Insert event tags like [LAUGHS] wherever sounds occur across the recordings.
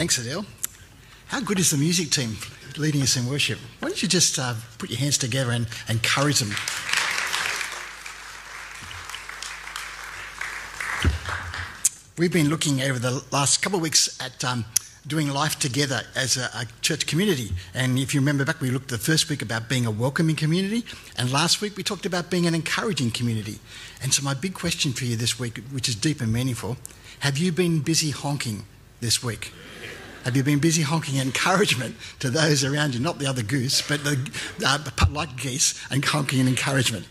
Thanks, Adele. How good is the music team leading us in worship? Why don't you just uh, put your hands together and encourage them? We've been looking over the last couple of weeks at um, doing life together as a, a, church community. And if you remember back, we looked the first week about being a welcoming community, and last week we talked about being an encouraging community. And so, my big question for you this week, which is deep and meaningful have you been busy honking this week? Have you been busy honking encouragement to those around you? Not the other goose, but the, uh, like geese, and honking encouragement.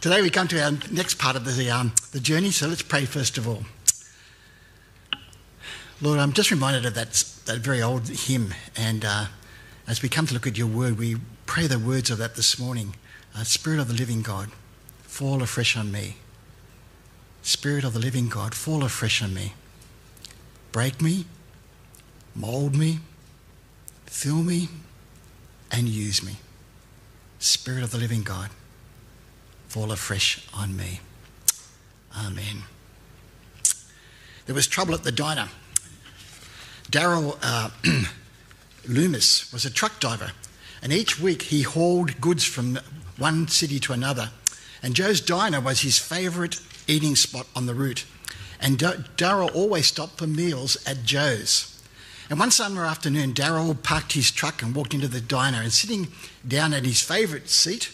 Today we come to our next part of the, um, the journey, so let's pray first of all. Lord, I'm just reminded of that, that very old hymn, and uh, as we come to look at your word, we pray the words of that this morning. Uh, Spirit of the living God, fall afresh on me. Spirit of the living God, fall afresh on me. Break me, mould me, fill me, and use me. Spirit of the living God, fall afresh on me. Amen. There was trouble at the diner. Daryl uh, [CLEARS THROAT] Loomis was a truck driver, and each week he hauled goods from one city to another. And Joe's Diner was his favourite eating spot on the route. And Daryl always stopped for meals at Joe's. And one summer afternoon, Daryl parked his truck and walked into the diner. And sitting down at his favourite seat,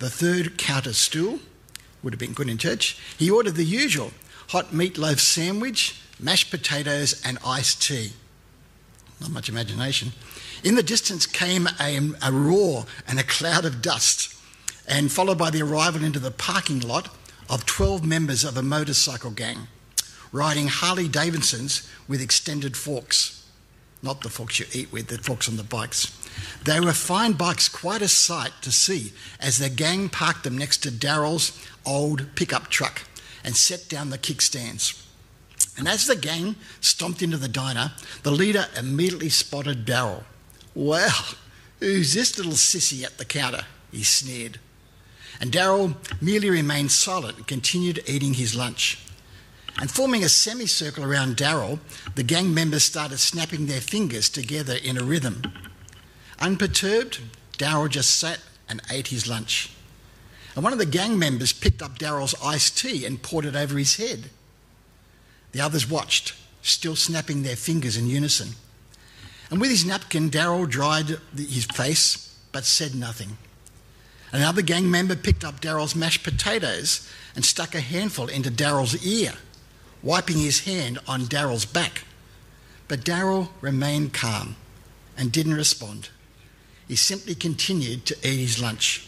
the third counter stool, would have been good in church, he ordered the usual hot meatloaf sandwich, mashed potatoes, and iced tea. Not much imagination. In the distance came a, a roar and a cloud of dust, and followed by the arrival into the parking lot of 12 members of a motorcycle gang riding Harley Davidsons with extended forks. Not the forks you eat with, the forks on the bikes. They were fine bikes, quite a sight to see, as the gang parked them next to Daryl's old pickup truck and set down the kickstands. And as the gang stomped into the diner, the leader immediately spotted Daryl. Well, who's this little sissy at the counter? He sneered. And Daryl merely remained silent and continued eating his lunch. And forming a semicircle around Daryl, the gang members started snapping their fingers together in a rhythm. Unperturbed, Daryl just sat and ate his lunch. And one of the gang members picked up Daryl's iced tea and poured it over his head. The others watched, still snapping their fingers in unison. And with his napkin, Daryl dried his face but said nothing. Another gang member picked up Daryl's mashed potatoes and stuck a handful into Daryl's ear, wiping his hand on Daryl's back. But Daryl remained calm and didn't respond. He simply continued to eat his lunch.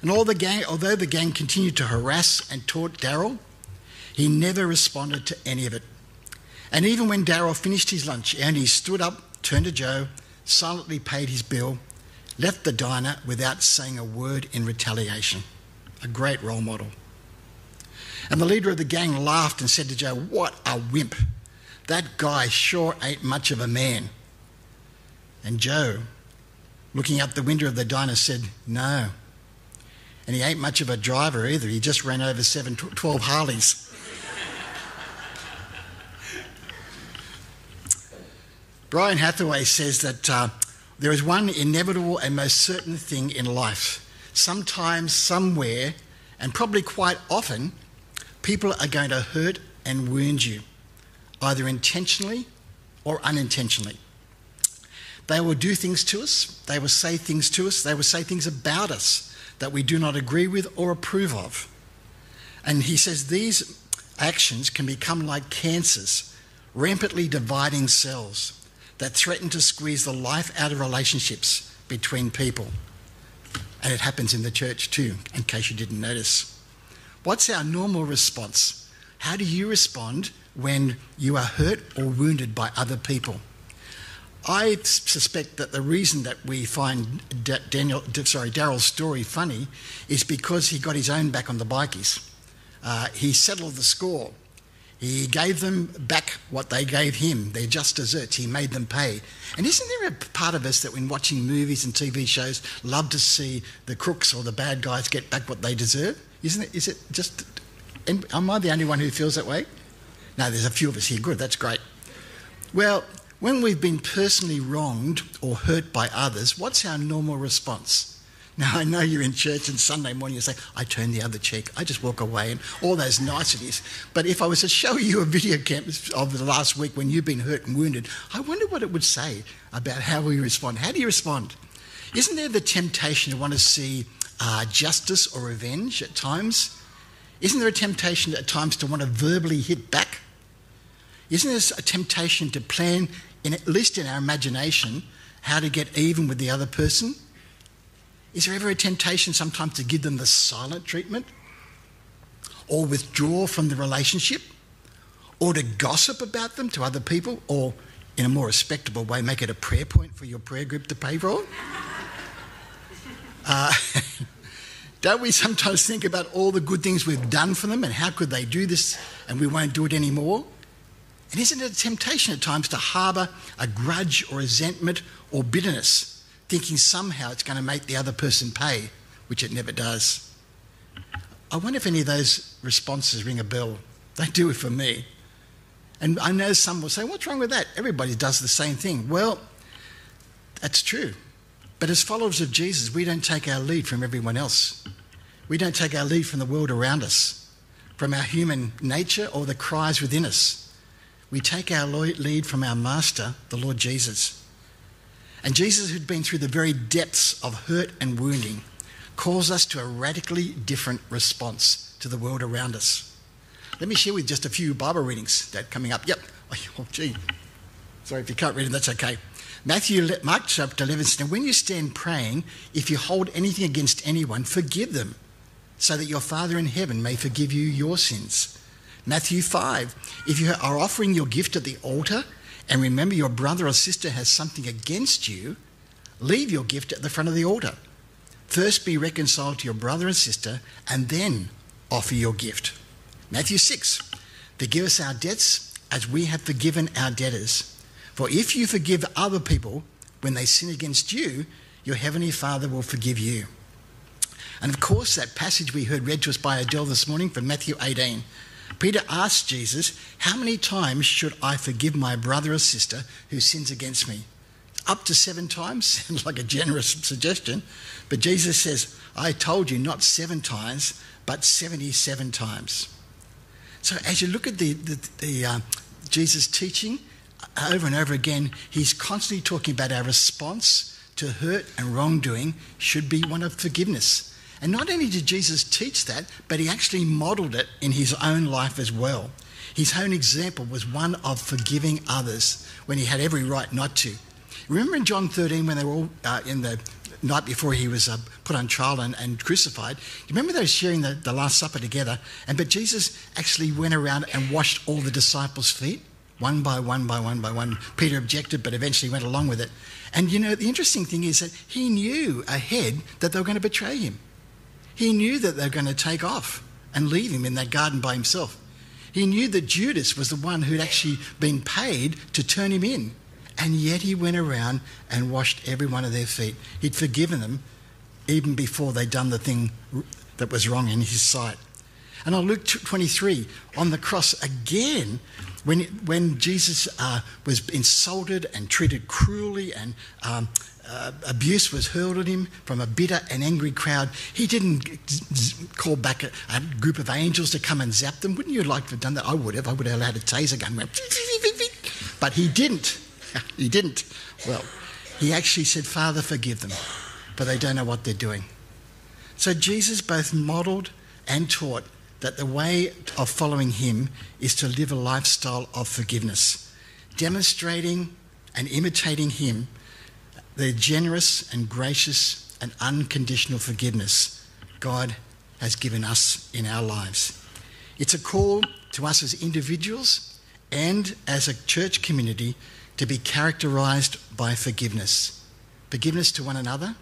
And all the gang, although the gang continued to harass and taunt Daryl, he never responded to any of it. And even when Daryl finished his lunch and he stood up, turned to Joe, silently paid his bill, left the diner without saying a word in retaliation. A great role model. And the leader of the gang laughed and said to Joe, What a wimp! That guy sure ain't much of a man. And Joe, looking out the window of the diner, said, No. And he ain't much of a driver either. He just ran over seven, 12 Harleys. Brian Hathaway says that uh, there is one inevitable and most certain thing in life. Sometimes, somewhere, and probably quite often, people are going to hurt and wound you, either intentionally or unintentionally. They will do things to us, they will say things to us, they will say things about us that we do not agree with or approve of. And he says these actions can become like cancers, rampantly dividing cells that threaten to squeeze the life out of relationships between people. And it happens in the church too, in case you didn't notice. What's our normal response? How do you respond when you are hurt or wounded by other people? I suspect that the reason that we find Daniel, sorry, Daryl's story funny is because he got his own back on the bikies. Uh, he settled the score. He gave them back what they gave him, their just desserts. He made them pay. And isn't there a part of us that, when watching movies and TV shows, love to see the crooks or the bad guys get back what they deserve? Isn't it? Is it just? Am I the only one who feels that way? No, there's a few of us here. Good, that's great. Well, When we've been personally wronged or hurt by others, what's our normal response? Now, I know you're in church and Sunday morning you say, I turn the other cheek, I just walk away, and all those niceties. But if I was to show you a video camp of the last week when you've been hurt and wounded, I wonder what it would say about how we respond. How do you respond? Isn't there the temptation to want to see uh, justice or revenge at times? Isn't there a temptation at times to want to verbally hit back? Isn't there a temptation to plan, in, at least in our imagination, how to get even with the other person? Is there ever a temptation sometimes to give them the silent treatment? Or withdraw from the relationship? Or to gossip about them to other people? Or, in a more respectable way, make it a prayer point for your prayer group to pray for? Uh, [LAUGHS] don't we sometimes think about all the good things we've done for them and how could they do this and we won't do it anymore? And isn't it a temptation at times to harbour a grudge or resentment or bitterness? thinking somehow it's going to make the other person pay, which it never does. I wonder if any of those responses ring a bell. They do it for me. And I know some will say, What's wrong with that? Everybody does the same thing. Well, that's true. But as followers of Jesus, we don't take our lead from everyone else. We don't take our lead from the world around us, from our human nature or the cries within us. We take our lead from our Master, the Lord Jesus. And Jesus, who'd been through the very depths of hurt and wounding, calls us to a radically different response to the world around us. Let me share with you just a few Bible readings that coming up. Yep. Oh, gee. Sorry if you can't read them, that's okay. Matthew, Mark chapter 11 says, When you stand praying, if you hold anything against anyone, forgive them, so that your Father in heaven may forgive you your sins. Matthew 5, if you are offering your gift at the altar, and remember your brother or sister has something against you, leave your gift at the front of the altar. First be reconciled to your brother and sister, and then offer your gift. Matthew 6 Forgive us our debts as we have forgiven our debtors. For if you forgive other people when they sin against you, your heavenly Father will forgive you. And of course, that passage we heard read to us by Adele this morning from Matthew 18 Peter asked Jesus, How many times should I forgive my brother or sister who sins against me? Up to seven times [LAUGHS] sounds like a generous suggestion, but Jesus says, I told you not seven times, but 77 times. So as you look at the, the, the uh, Jesus teaching over and over again, he's constantly talking about our response to hurt and wrongdoing should be one of forgiveness. And not only did Jesus teach that, but he actually modeled it in his own life as well. His own example was one of forgiving others when he had every right not to. Remember in John 13 when they were all uh, in the night before he was uh, put on trial and, and crucified? You remember they were sharing the, the Last Supper together? And but Jesus actually went around and washed all the disciples' feet, one by one by one by one. Peter objected, but eventually went along with it. And you know, the interesting thing is that he knew ahead that they were going to betray him. He knew that they were going to take off and leave him in that garden by himself. He knew that Judas was the one who'd actually been paid to turn him in. And yet he went around and washed every one of their feet. He'd forgiven them even before they'd done the thing that was wrong in his sight. And on Luke 23, on the cross again, when, when Jesus uh, was insulted and treated cruelly and um, uh, abuse was hurled at him from a bitter and angry crowd, he didn't call back a, a, group of angels to come and zap them. Wouldn't you like to have done that? I would have. I would have allowed a taser gun. But he didn't. [LAUGHS] He didn't. Well, he actually said, Father, forgive them, for they don't know what they're doing. So Jesus both modelled and taught that the way of following him is to live a lifestyle of forgiveness, demonstrating and imitating him the generous and gracious and unconditional forgiveness God has given us in our lives. It's a call to us as individuals and as a church community to be characterized by forgiveness. Forgiveness to one another,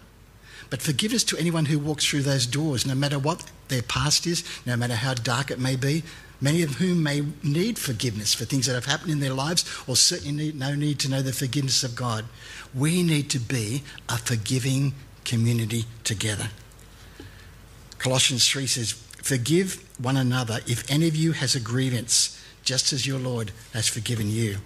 but forgiveness to anyone who walks through those doors, no matter what their past is, no matter how dark it may be, many of whom may need forgiveness for things that have happened in their lives or certainly need, no need to know the forgiveness of God. We need to be a forgiving community together. Colossians 3 says, Forgive one another if any of you has a grievance, just as your Lord has forgiven you.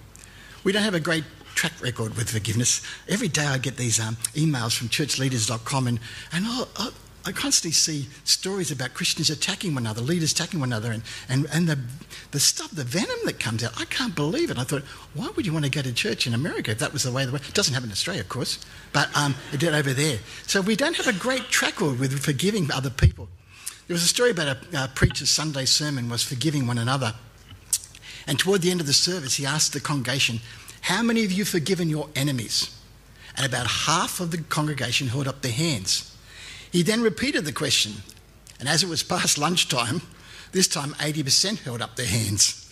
We don't have a great track record with forgiveness. Every day I get these um, emails from churchleaders.com, and, and I'll, I'll, I constantly see stories about Christians attacking one another, leaders attacking one another, and, and, and the, the stuff, the venom that comes out. I can't believe it. I thought, why would you want to go to church in America if that was the way the way? It doesn't happen in Australia, of course, but um, it did over there. So we don't have a great track record with forgiving other people. There was a story about a, a preacher's Sunday sermon was forgiving one another. And toward the end of the service, he asked the congregation, How many of you have forgiven your enemies? And about half of the congregation held up their hands. He then repeated the question, and as it was past [LAUGHS] lunchtime, this time 80% held up their hands.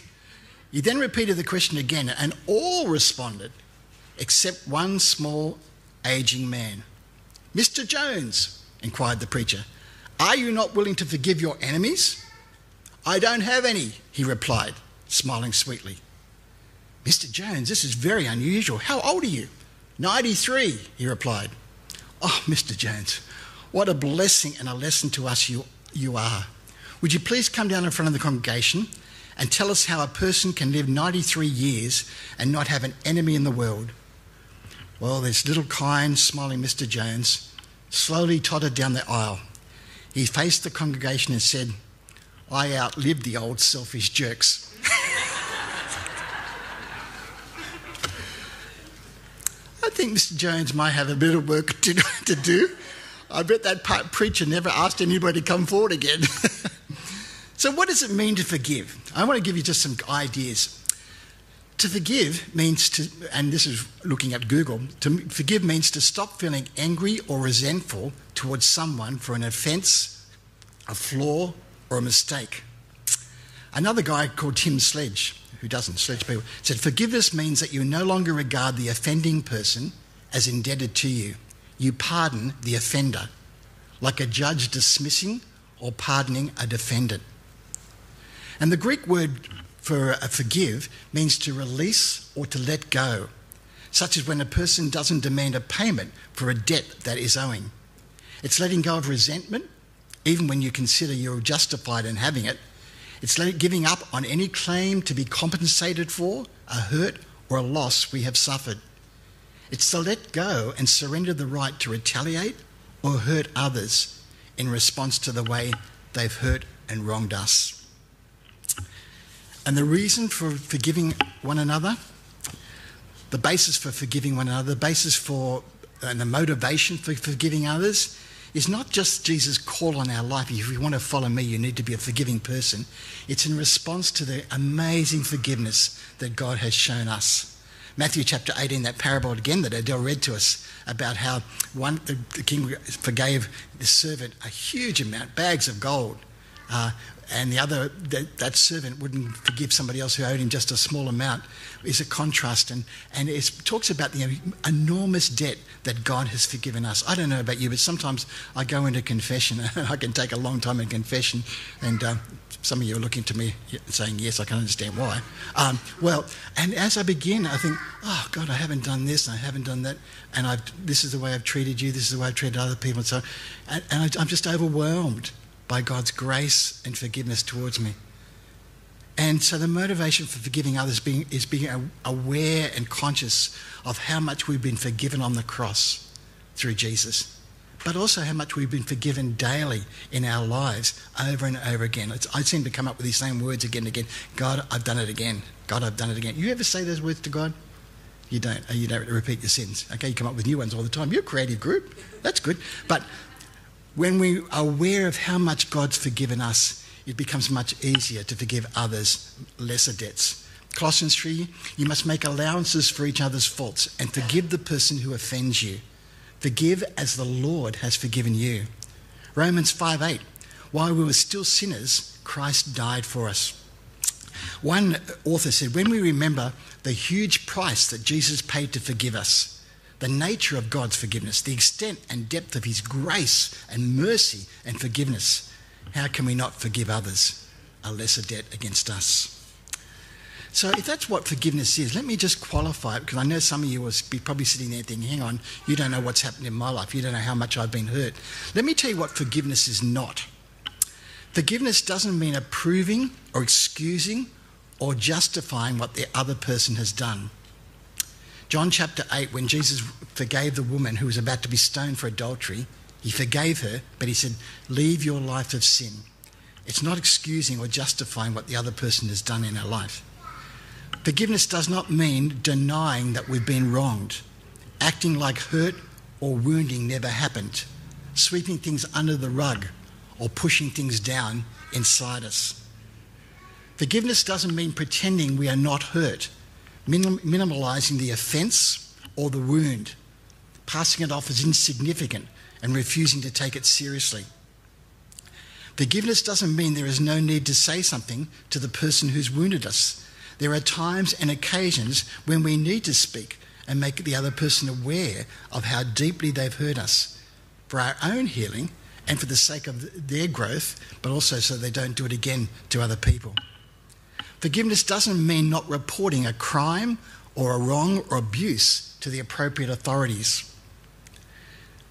He then repeated the question again, and all responded except one small, aging man. Mr. Jones, inquired the preacher, are you not willing to forgive your enemies? I don't have any, he replied, smiling sweetly. Mr. Jones, this is very unusual. How old are you? 93, he replied. Oh, Mr. Jones, what a blessing and a lesson to us you, you are. Would you please come down in front of the congregation and tell us how a person can live 93 years and not have an enemy in the world? Well, this little kind, smiling Mr. Jones slowly tottered down the aisle. He faced the congregation and said, I outlived the old selfish jerks. Think Mr. Jones might have a bit of work to, [LAUGHS] to do. I bet that preacher never asked anybody to come forward again. [LAUGHS] so, what does it mean to forgive? I want to give you just some ideas. To forgive means to, and this is looking at Google, to forgive means to stop feeling angry or resentful towards someone for an offence, a flaw, or a mistake. Another guy called Tim Sledge, who doesn't sledge people, said forgiveness means that you no longer regard the offending person as indebted to you you pardon the offender, like a judge dismissing or pardoning a defendant. And the Greek word for uh, forgive means to release or to let go, such as when a person doesn't demand a payment for a debt that is owing. It's letting go of resentment, even when you consider you're justified in having it. It's giving up on any claim to be compensated for a hurt or a loss we have suffered. It's to let go and surrender the right to retaliate or hurt others in response to the way they've hurt and wronged us. And the reason for forgiving one another, the basis for forgiving one another, the basis for and the motivation for forgiving others is not just Jesus' call on our life. If you want to follow me, you need to be a forgiving person. It's in response to the amazing forgiveness that God has shown us. Matthew chapter 18, that parable again that Adele read to us about how one the, king forgave the servant a huge amount, bags of gold. Uh, and the other, that, that, servant wouldn't forgive somebody else who owed him just a small amount, is a contrast. And, and it talks about the enormous debt that God has forgiven us. I don't know about you, but sometimes I go into confession. [LAUGHS] I can take a long time in confession, and uh, some of you are looking to me saying, Yes, I can understand why. Um, well, and as I begin, I think, Oh, God, I haven't done this, I haven't done that, and I've, this is the way I've treated you, this is the way I've treated other people. And so, and, and I, I'm just overwhelmed by God's grace and forgiveness towards me. And so the motivation for forgiving others being, is being aware and conscious of how much we've been forgiven on the cross through Jesus but also how much we've been forgiven daily in our lives over and over again. It's, I seem to come up with these same words again and again. God, I've done it again. God, I've done it again. You ever say those words to God? You don't. You don't repeat your sins. Okay, you come up with new ones all the time. You're a creative group. That's good. But when we are aware of how much God's forgiven us, it becomes much easier to forgive others lesser debts. Colossians 3 you must make allowances for each other's faults and forgive the person who offends you. Forgive as the Lord has forgiven you. Romans 5 8. While we were still sinners, Christ died for us. One author said, When we remember the huge price that Jesus paid to forgive us, the nature of God's forgiveness, the extent and depth of his grace and mercy and forgiveness, how can we not forgive others a lesser debt against us? So if that's what forgiveness is, let me just qualify it because I know some of you will be probably sitting there thinking, hang on, you don't know what's happened in my life. You don't know how much I've been hurt. Let me tell you what forgiveness is not. Forgiveness doesn't mean approving or excusing or justifying what the other person has done. John chapter 8, when Jesus forgave the woman who was about to be stoned for adultery, he forgave her, but he said, Leave your life of sin. It's not excusing or justifying what the other person has done in our life. Forgiveness does not mean denying that we've been wronged, acting like hurt or wounding never happened, sweeping things under the rug, or pushing things down inside us. Forgiveness doesn't mean pretending we are not hurt, minim- minimalising the offence or the wound, passing it off as insignificant and refusing to take it seriously. Forgiveness doesn't mean there is no need to say something to the person who's wounded us. There are times and occasions when we need to speak and make the other person aware of how deeply they've hurt us for our own healing and for the sake of their growth, but also so they don't do it again to other people. Forgiveness doesn't mean not reporting a crime or a wrong or abuse to the appropriate authorities.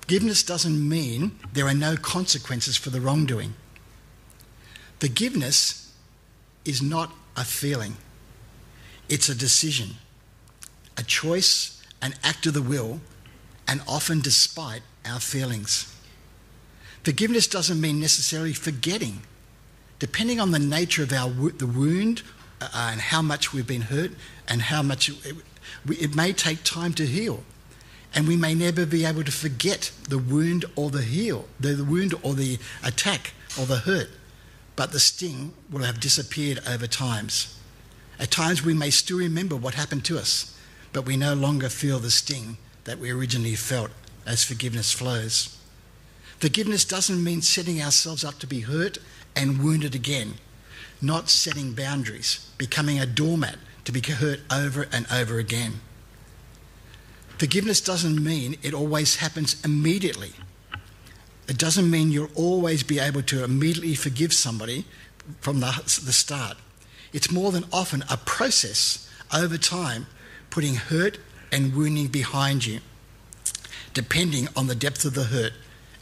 Forgiveness doesn't mean there are no consequences for the wrongdoing. Forgiveness is not a feeling, it's a decision, a choice, an act of the will, and often despite our feelings. Forgiveness doesn't mean necessarily forgetting. Depending on the nature of our the wound uh, and how much we've been hurt and how much it, it may take time to heal and we may never be able to forget the wound or the heal, the, the wound or the attack or the hurt, but the sting will have disappeared over times. At times we may still remember what happened to us, but we no longer feel the sting that we originally felt as forgiveness flows. Forgiveness doesn't mean setting ourselves up to be hurt and wounded again, not setting boundaries, becoming a doormat to be hurt over and over again. Forgiveness doesn't mean it always happens immediately. It doesn't mean you'll always be able to immediately forgive somebody from the, the start. It's more than often a process over time, putting hurt and wounding behind you, depending on the depth of the hurt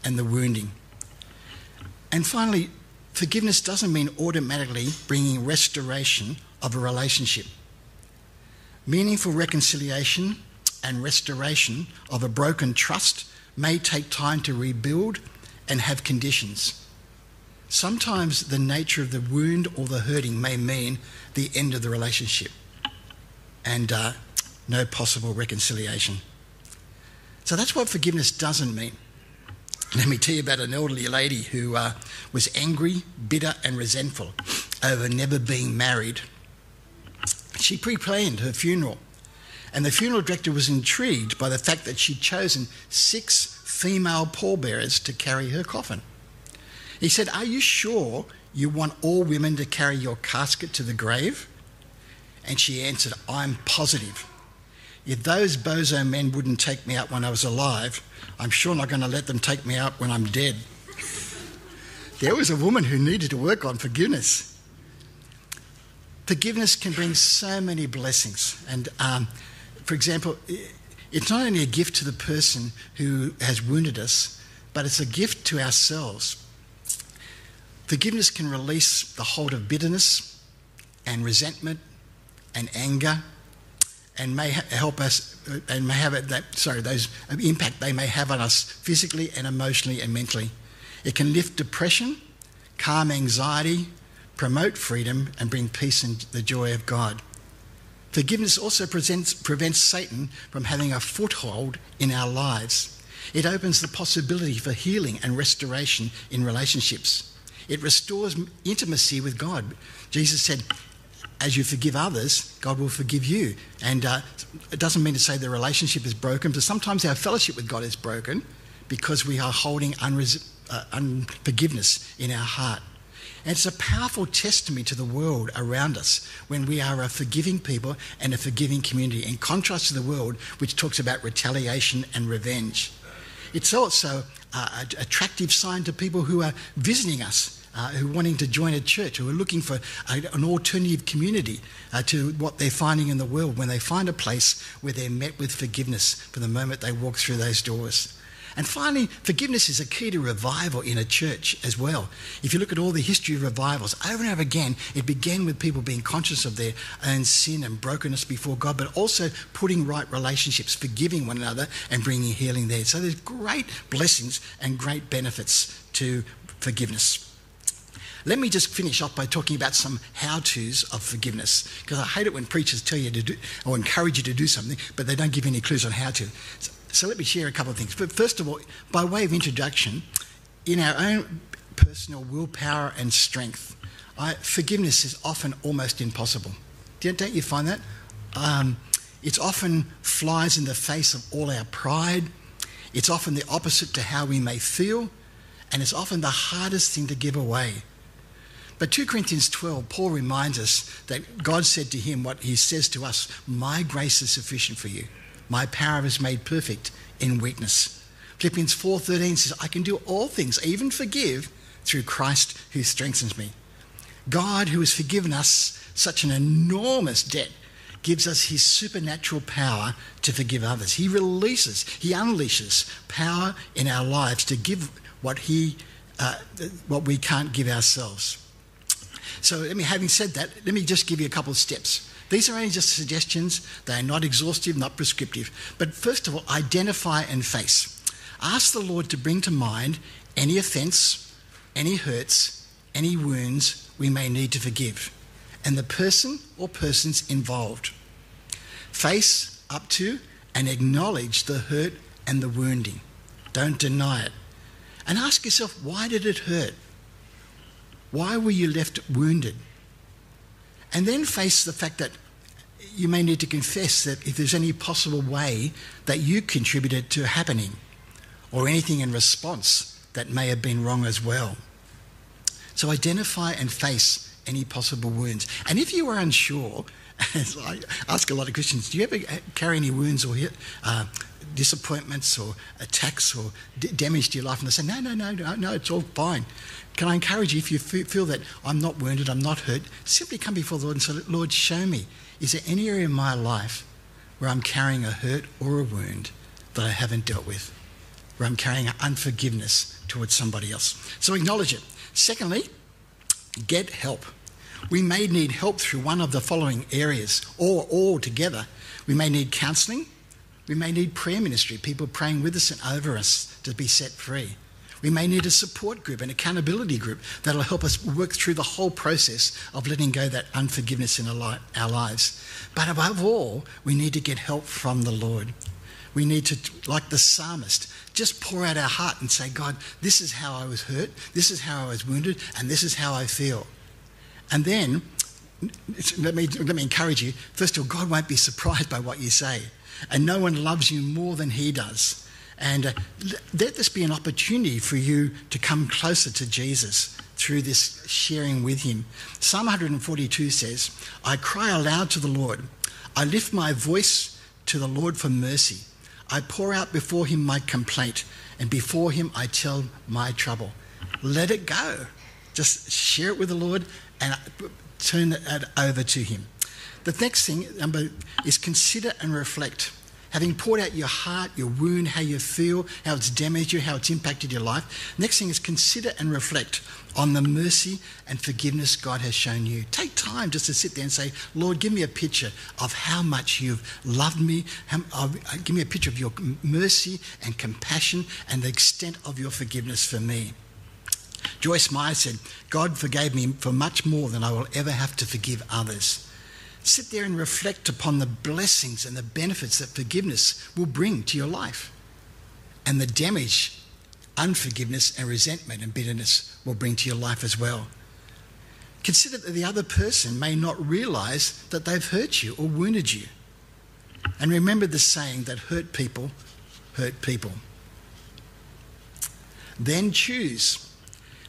and the wounding. And finally, forgiveness doesn't mean automatically bringing restoration of a relationship. Meaningful reconciliation and restoration of a broken trust may take time to rebuild and have conditions. Sometimes the nature of the wound or the hurting may mean the end of the relationship and uh, no possible reconciliation. So that's what forgiveness doesn't mean. Let me tell you about an elderly lady who uh, was angry, bitter, and resentful over never being married. She pre planned her funeral and the funeral director was intrigued by the fact that she'd chosen six female pallbearers to carry her coffin. He said, Are you sure you want all women to carry your casket to the grave? And she answered, I'm positive. If those bozo men wouldn't take me out when I was alive, I'm sure not going to let them take me out when I'm dead. there was a woman who needed to work on forgiveness. Forgiveness can bring so many blessings. And um, for example, it's not only a gift to the person who has wounded us, but it's a gift to ourselves. Forgiveness can release the hold of bitterness and resentment and anger and may help us uh, and may have that sorry those impact they may have on us physically and emotionally and mentally it can lift depression calm anxiety promote freedom and bring peace and the joy of god Forgiveness also presents, prevents Satan from having a foothold in our lives. It opens the possibility for healing and restoration in relationships. It restores intimacy with God. Jesus said, as you forgive others, God will forgive you. And uh, it doesn't mean to say the relationship is broken, but sometimes our fellowship with God is broken because we are holding unres- uh, unforgiveness in our heart. And it's a powerful testimony to the world around us when we are a forgiving people and a forgiving community, in contrast to the world which talks about retaliation and revenge. It's also an attractive sign to people who are visiting us. Uh, who are wanting to join a church, who are looking for a, an alternative community uh, to what they're finding in the world when they find a place where they're met with forgiveness from the moment they walk through those doors. And finally, forgiveness is a key to revival in a church as well. If you look at all the history of revivals, over and over again, it began with people being conscious of their own sin and brokenness before God, but also putting right relationships, forgiving one another, and bringing healing there. So there's great blessings and great benefits to forgiveness. Let me just finish off by talking about some how to's of forgiveness, because I hate it when preachers tell you to do or encourage you to do something, but they don't give any clues on how to. So, so let me share a couple of things. But first of all, by way of introduction, in our own personal willpower and strength, I, forgiveness is often almost impossible. Don't you find that? Um, it often flies in the face of all our pride. It's often the opposite to how we may feel, and it's often the hardest thing to give away. But 2 Corinthians 12, Paul reminds us that God said to him what he says to us My grace is sufficient for you. My power is made perfect in weakness. Philippians 4:13 says, I can do all things, even forgive, through Christ who strengthens me. God, who has forgiven us such an enormous debt, gives us his supernatural power to forgive others. He releases, he unleashes power in our lives to give what he uh, what we can't give ourselves. So, let me, having said that, let me just give you a couple of steps. These are only just suggestions, they are not exhaustive, not prescriptive. But first of all, identify and face. Ask the Lord to bring to mind any offence, any hurts, any wounds we may need to forgive, and the person or persons involved. Face up to and acknowledge the hurt and the wounding. Don't deny it. And ask yourself, why did it hurt? Why were you left wounded? And then face the fact that you may need to confess that if there's any possible way that you contributed to happening or anything in response that may have been wrong as well. So identify and face any possible wounds. And if you are unsure, [LAUGHS] as I ask a lot of Christians, do you ever carry any wounds or uh, disappointments or attacks or d- damage to your life? And they say, no, no, no, no, no, it's all fine. Can I encourage you, if you feel that I'm not wounded, I'm not hurt, simply come before the Lord and say, Lord, show me, is there any area in my life where I'm carrying a hurt or a wound that I haven't dealt with? Where I'm carrying unforgiveness towards somebody else? So acknowledge it. Secondly, get help. We may need help through one of the following areas, or all together. We may need counselling. We may need prayer ministry, people praying with us and over us to be set free. We may need a support group, an accountability group that'll help us work through the whole process of letting go that unforgiveness in our lives. But above all, we need to get help from the Lord. We need to, like the psalmist, just pour out our heart and say, God, this is how I was hurt, this is how I was wounded, and this is how I feel. And then, let me, let me encourage you first of all, God won't be surprised by what you say. And no one loves you more than He does. And uh, let this be an opportunity for you to come closer to Jesus through this sharing with Him. Psalm 142 says, I cry aloud to the Lord. I lift my voice to the Lord for mercy. I pour out before Him my complaint, and before Him I tell my trouble. Let it go. Just share it with the Lord and turn it over to Him. The next thing, number, is consider and reflect having poured out your heart, your wound, how you feel, how it's damaged you, how it's impacted your life. Next thing is consider and reflect on the mercy and forgiveness God has shown you. Take time just to sit there and say, Lord, give me a picture of how much you've loved me. Uh, give me a picture of your mercy and compassion and the extent of your forgiveness for me. Joyce Meyer said, God forgave me for much more than I will ever have to forgive others sit there and reflect upon the blessings and the benefits that forgiveness will bring to your life and the damage unforgiveness and resentment and bitterness will bring to your life as well. Consider that the other person may not realize that they've hurt you or wounded you. And remember the saying that hurt people hurt people. Then choose.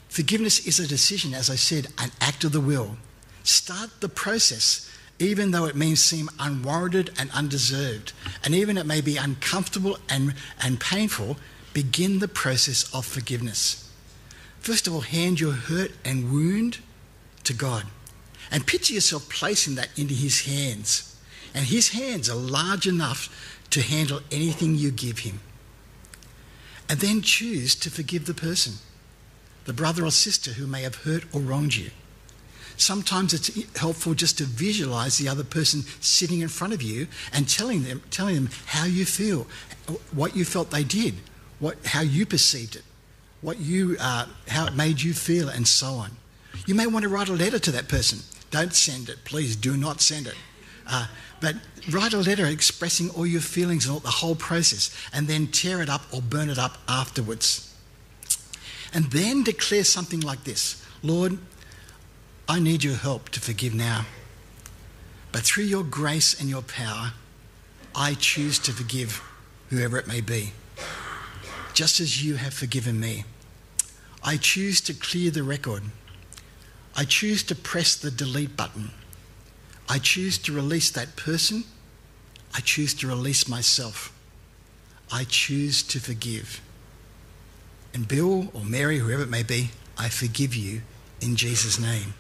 Forgiveness is a decision, as I said, an act of the will. Start the process even though it may seem unwarranted and undeserved, and even it may be uncomfortable and, and painful, begin the process of forgiveness. First of all, hand your hurt and wound to God. And picture yourself placing that into His hands. And His hands are large enough to handle anything you give Him. And then choose to forgive the person, the brother or sister who may have hurt or wronged you. Sometimes it's helpful just to visualize the other person sitting in front of you and telling them, telling them how you feel, what you felt they did, what, how you perceived it, what you, uh, how it made you feel, and so on. You may want to write a letter to that person. Don't send it, please. Do not send it. Uh, but write a letter expressing all your feelings and all, the whole process, and then tear it up or burn it up afterwards. And then declare something like this Lord, I need your help to forgive now. But through your grace and your power, I choose to forgive whoever it may be, just as you have forgiven me. I choose to clear the record. I choose to press the delete button. I choose to release that person. I choose to release myself. I choose to forgive. And Bill or Mary, whoever it may be, I forgive you in Jesus' name.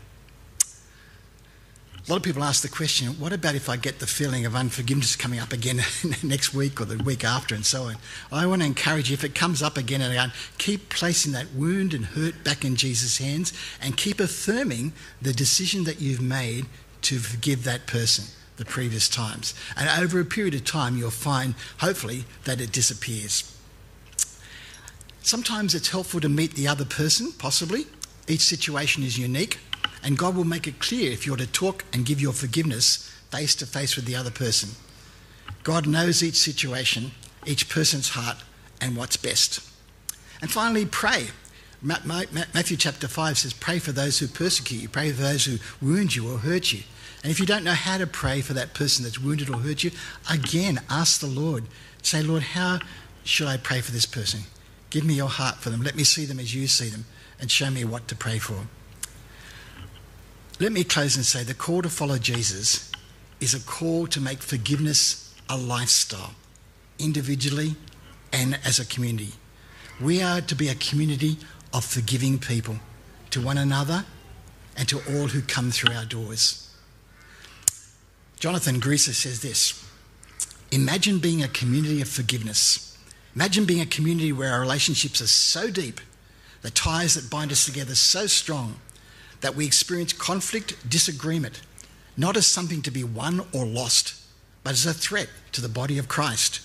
A lot of people ask the question what about if I get the feeling of unforgiveness coming up again [LAUGHS] next week or the week after and so on? I want to encourage you, if it comes up again and again, keep placing that wound and hurt back in Jesus' hands and keep affirming the decision that you've made to forgive that person the previous times. And over a period of time, you'll find, hopefully, that it disappears. Sometimes it's helpful to meet the other person, possibly. Each situation is unique. And God will make it clear if you're to talk and give your forgiveness face to face with the other person. God knows each situation, each person's heart, and what's best. And finally, pray. Matthew chapter 5 says, Pray for those who persecute you, pray for those who wound you or hurt you. And if you don't know how to pray for that person that's wounded or hurt you, again, ask the Lord. Say, Lord, how should I pray for this person? Give me your heart for them. Let me see them as you see them and show me what to pray for. Let me close and say the call to follow Jesus is a call to make forgiveness a lifestyle, individually and as a community. We are to be a community of forgiving people to one another and to all who come through our doors. Jonathan Greaser says this Imagine being a community of forgiveness. Imagine being a community where our relationships are so deep, the ties that bind us together so strong that we experience conflict, disagreement, not as something to be won or lost, but as a threat to the body of Christ.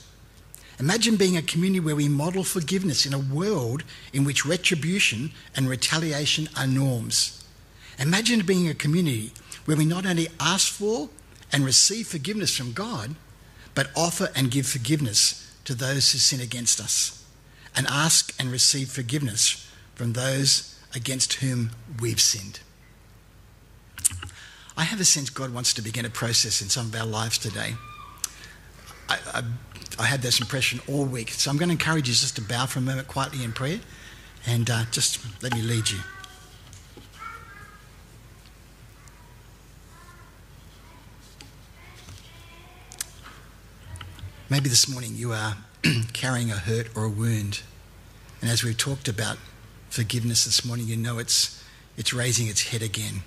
Imagine being a community where we model forgiveness in a world in which retribution and retaliation are norms. Imagine being a community where we not only ask for and receive forgiveness from God, but offer and give forgiveness to those who sin against us, and ask and receive forgiveness from those against whom we've sinned. I have a sense God wants to begin a process in some of our lives today. I, I, I had this impression all week. So I'm going to encourage you just to bow for a moment quietly in prayer and uh, just let me lead you. Maybe this morning you are [CLEARS THROAT] carrying a hurt or a wound. And as we've talked about forgiveness this morning, you know it's, it's raising its head again.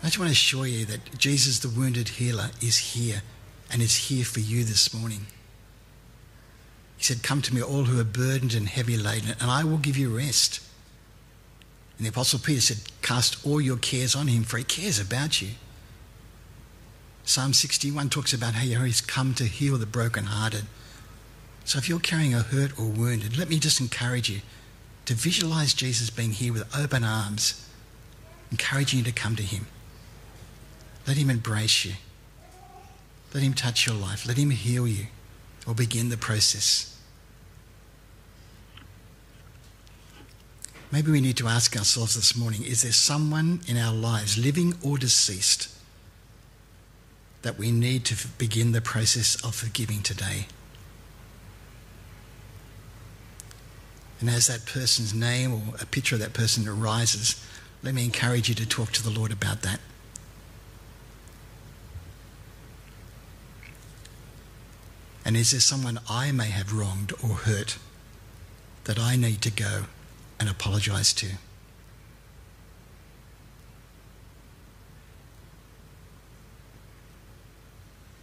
I just want to assure you that Jesus, the wounded healer, is here and is here for you this morning. He said, Come to me, all who are burdened and heavy laden, and I will give you rest. And the Apostle Peter said, Cast all your cares on him, for he cares about you. Psalm 61 talks about how he's come to heal the brokenhearted. So if you're carrying a hurt or wounded, let me just encourage you to visualize Jesus being here with open arms, encouraging you to come to him. Let Him embrace you. Let Him touch your life. Let Him heal you or begin the process. Maybe we need to ask ourselves this morning is there someone in our lives, living or deceased, that we need to begin the process of forgiving today? And as that person's name or a picture of that person arises, let me encourage you to talk to the Lord about that. And is there someone I may have wronged or hurt that I need to go and apologise to?